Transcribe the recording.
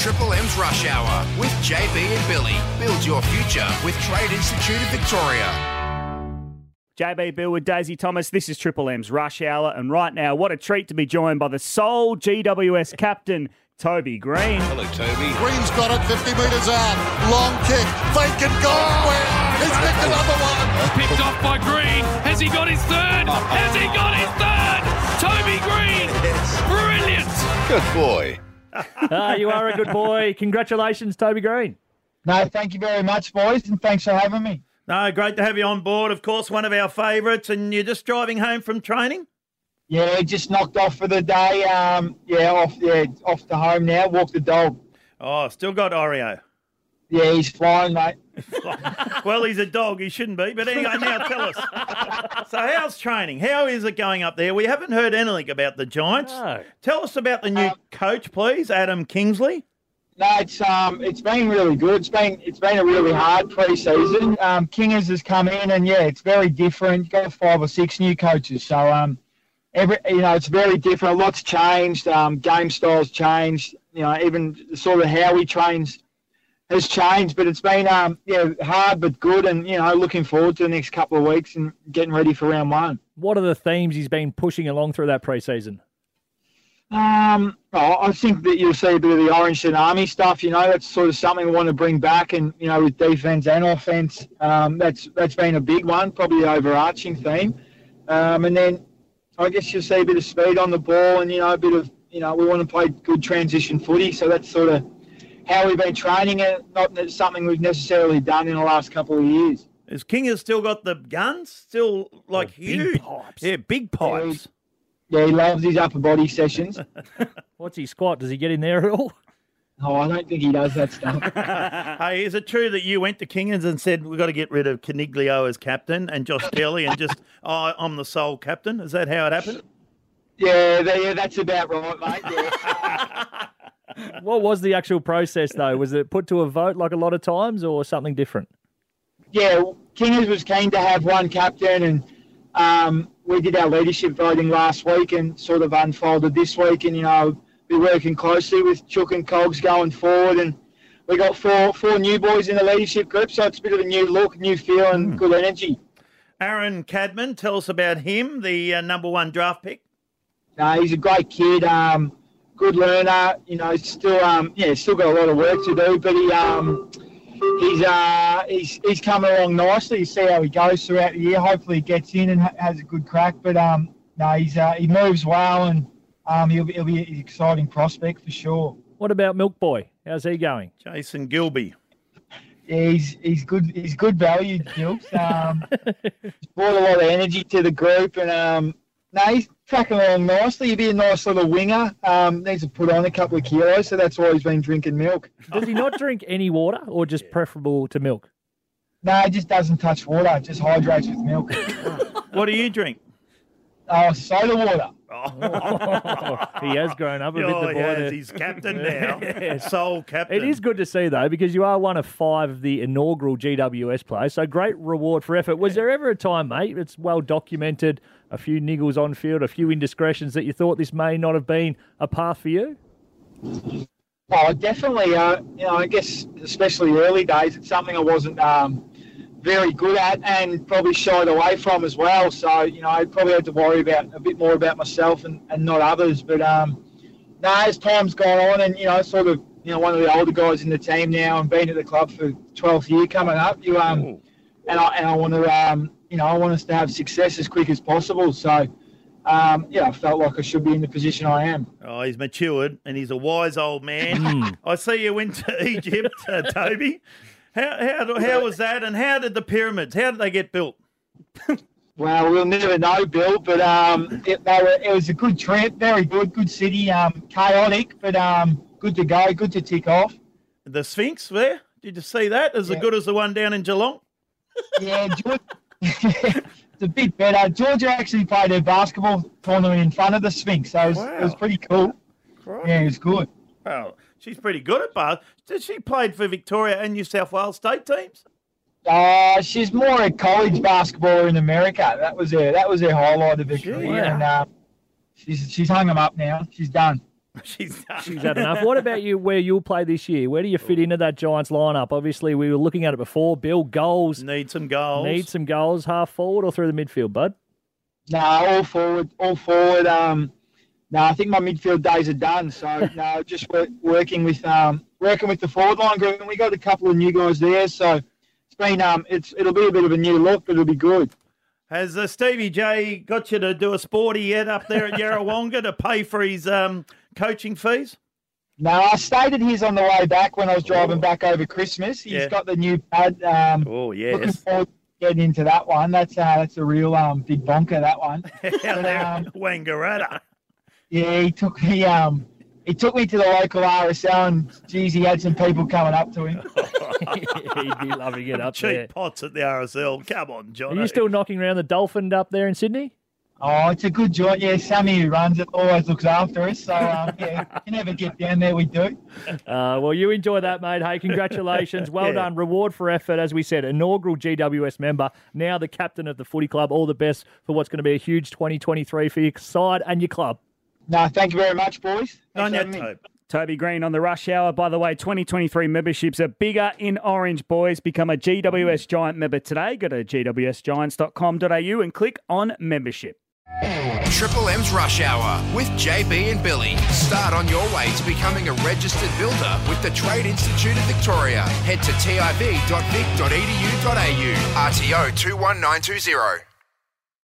Triple M's Rush Hour with JB and Billy. Build your future with Trade Institute of Victoria. JB Bill with Daisy Thomas. This is Triple M's Rush Hour, and right now, what a treat to be joined by the sole GWS captain, Toby Greene. Hello, Toby. Greene's got it, 50 metres out. Long kick. Fake and goal. He's picked another one. Picked off by Greene. Has he got his third? Has he got his third? Toby Greene. Brilliant. Good boy. Ah, you are a good boy. Congratulations, Toby Greene. No, thank you very much, boys, and thanks for having me. No, great to have you on board. Of course, one of our favourites, and you're just driving home from training. Yeah, just knocked off for the day. Um, yeah, off, yeah, off to home now. Walk the dog. Oh, still got Oreo. Yeah, he's flying, mate. well, he's a dog. He shouldn't be. But anyway, now tell us. So, how's training? How is it going up there? We haven't heard anything about the Giants. No. Tell us about the new coach, please, Adam Kingsley. No, it's um, it's been really good. It's been it's been a really hard pre-season. Um, Kingers has come in, and yeah, it's very different. You've got five or six new coaches, so um, every you know, it's very different. A lot's changed. Um, game styles changed. You know, even sort of how we trains has changed. But it's been um, yeah, hard but good, and you know, looking forward to the next couple of weeks and getting ready for round one. What are the themes he's been pushing along through that pre-season? Um, oh, I think that you'll see a bit of the Orange Tsunami stuff. You know, that's sort of something we want to bring back, and you know, with defense and offense, um, that's that's been a big one, probably the overarching theme. Um, and then I guess you'll see a bit of speed on the ball, and you know, a bit of you know, we want to play good transition footy. So that's sort of how we've been training it. Not something we've necessarily done in the last couple of years. Is King has still got the guns? Still like oh, big huge pipes. Yeah, big pipes. Yeah, he loves his upper body sessions. What's he squat? Does he get in there at all? Oh, I don't think he does that stuff. hey, is it true that you went to Kingers and said we've got to get rid of Coniglio as captain and Josh Kelly and just oh, I'm the sole captain? Is that how it happened? yeah, yeah, that's about right, mate. Yeah. What was the actual process though? Was it put to a vote like a lot of times, or something different? yeah, Kingers was keen to have one captain, and um, we did our leadership voting last week and sort of unfolded this week. And you know, be working closely with Chuck and Cogs going forward, and we got four four new boys in the leadership group, so it's a bit of a new look, new feel, and good energy. Aaron Cadman, tell us about him, the uh, number one draft pick. No, he's a great kid, um, good learner. You know, still um, yeah, still got a lot of work to do, but he um, he's uh, he's he's coming along nicely. You see how he goes throughout the year. Hopefully, he gets in and ha- has a good crack. But um, no, he's uh, he moves well, and um, he'll be, he'll be an exciting prospect for sure. What about Milk Boy? How's he going? Jason Gilby. Yeah, he's he's good. He's good value, Gilks. Um, he's brought a lot of energy to the group, and um, no, he's tracking along nicely. He'd be a nice little winger. Um, needs to put on a couple of kilos, so that's why he's been drinking milk. Does he not drink any water, or just preferable to milk? No, he just doesn't touch water. Just hydrates with milk. What do you drink? Oh, soda water. he has grown up a bit. Oh, The boy yeah, there. he's captain now. Sole captain. It is good to see though, because you are one of five of the inaugural GWS players. So great reward for effort. Was there ever a time, mate? It's well documented. A few niggles on field, a few indiscretions that you thought this may not have been a path for you. Oh, definitely. Uh, you know, I guess especially early days, it's something I wasn't um, very good at and probably shied away from as well. So you know, I probably had to worry about a bit more about myself and, and not others. But um, no, as time's gone on, and you know, sort of, you know, one of the older guys in the team now, and been at the club for 12th year coming up. You um, and I and I want to um, you know, I want us to have success as quick as possible. So. Um, yeah, I felt like I should be in the position I am. Oh, he's matured and he's a wise old man. I see you went to Egypt, uh, Toby. How, how, how was that? And how did the pyramids, how did they get built? Well, we'll never know, Bill, but um, it, they were, it was a good trip, very good, good city, um, chaotic, but um, good to go, good to tick off. The Sphinx there? Did you see that? As Yeah. good as the one down in Geelong? Yeah, George, it's a bit better. Georgia actually played a basketball tournament in front of the Sphinx, so it was, it was pretty cool. Yeah, it was good. Well, she's pretty good at bas. Did she played for Victoria and New South Wales state teams? Uh, she's more a college basketballer in America. That was her. That was her highlight of her career, wow. and uh, she's she's hung them up now. She's done. She's done. She's had enough. What about you? Where you'll play this year? Where do you fit into that Giants lineup? Obviously, we were looking at it before. Bill goals Need some goals. need some goals, half forward or through the midfield, bud. Nah, all forward, all forward. Um, no, I think my midfield days are done. So no, just work, working with um, working with the forward line group, and we got a couple of new guys there. So it's been um, it's it'll be a bit of a new look, but it'll be good. Has uh, Stevie J got you to do a sporty yet up there at Yarrawonga to pay for his um, coaching fees? No, I stayed at his on the way back when I was driving back over Christmas. He's Yeah. got the new pad. Um, Oh, looking yes. forward getting into that one. That's uh, that's a real um, big bonker. That one. Um, Wangaratta. Yeah, he took me um, he took me to the local RSL, and geez, he had some people coming up to him. He'd be loving it up Cheap there. pots at the RSL. Come on, John. Are you still knocking around the Dolphin up there in Sydney? Oh, it's a good joint. Yeah, Sammy who runs it always looks after us. So um, yeah, you never get down there, we do. Uh, well, you enjoy that, mate. Hey, congratulations. Well Yeah. done. Reward for effort, as we said. Inaugural GWS member, now the captain of the footy club. All the best for what's going to be a huge 2023 for your side and your club. No, thank you very much, boys. Thanks on for your me. Toby Greene on the rush hour. By the way, 2023 memberships are bigger in Orange, boys. Become a GWS Giant member today. Go to gwsgiants.com.au and click on membership. Triple M's Rush Hour with JB and Billy. Start on your way to becoming a registered builder with the Trade Institute of Victoria. Head to tiv.vic.edu.au. RTO 21920.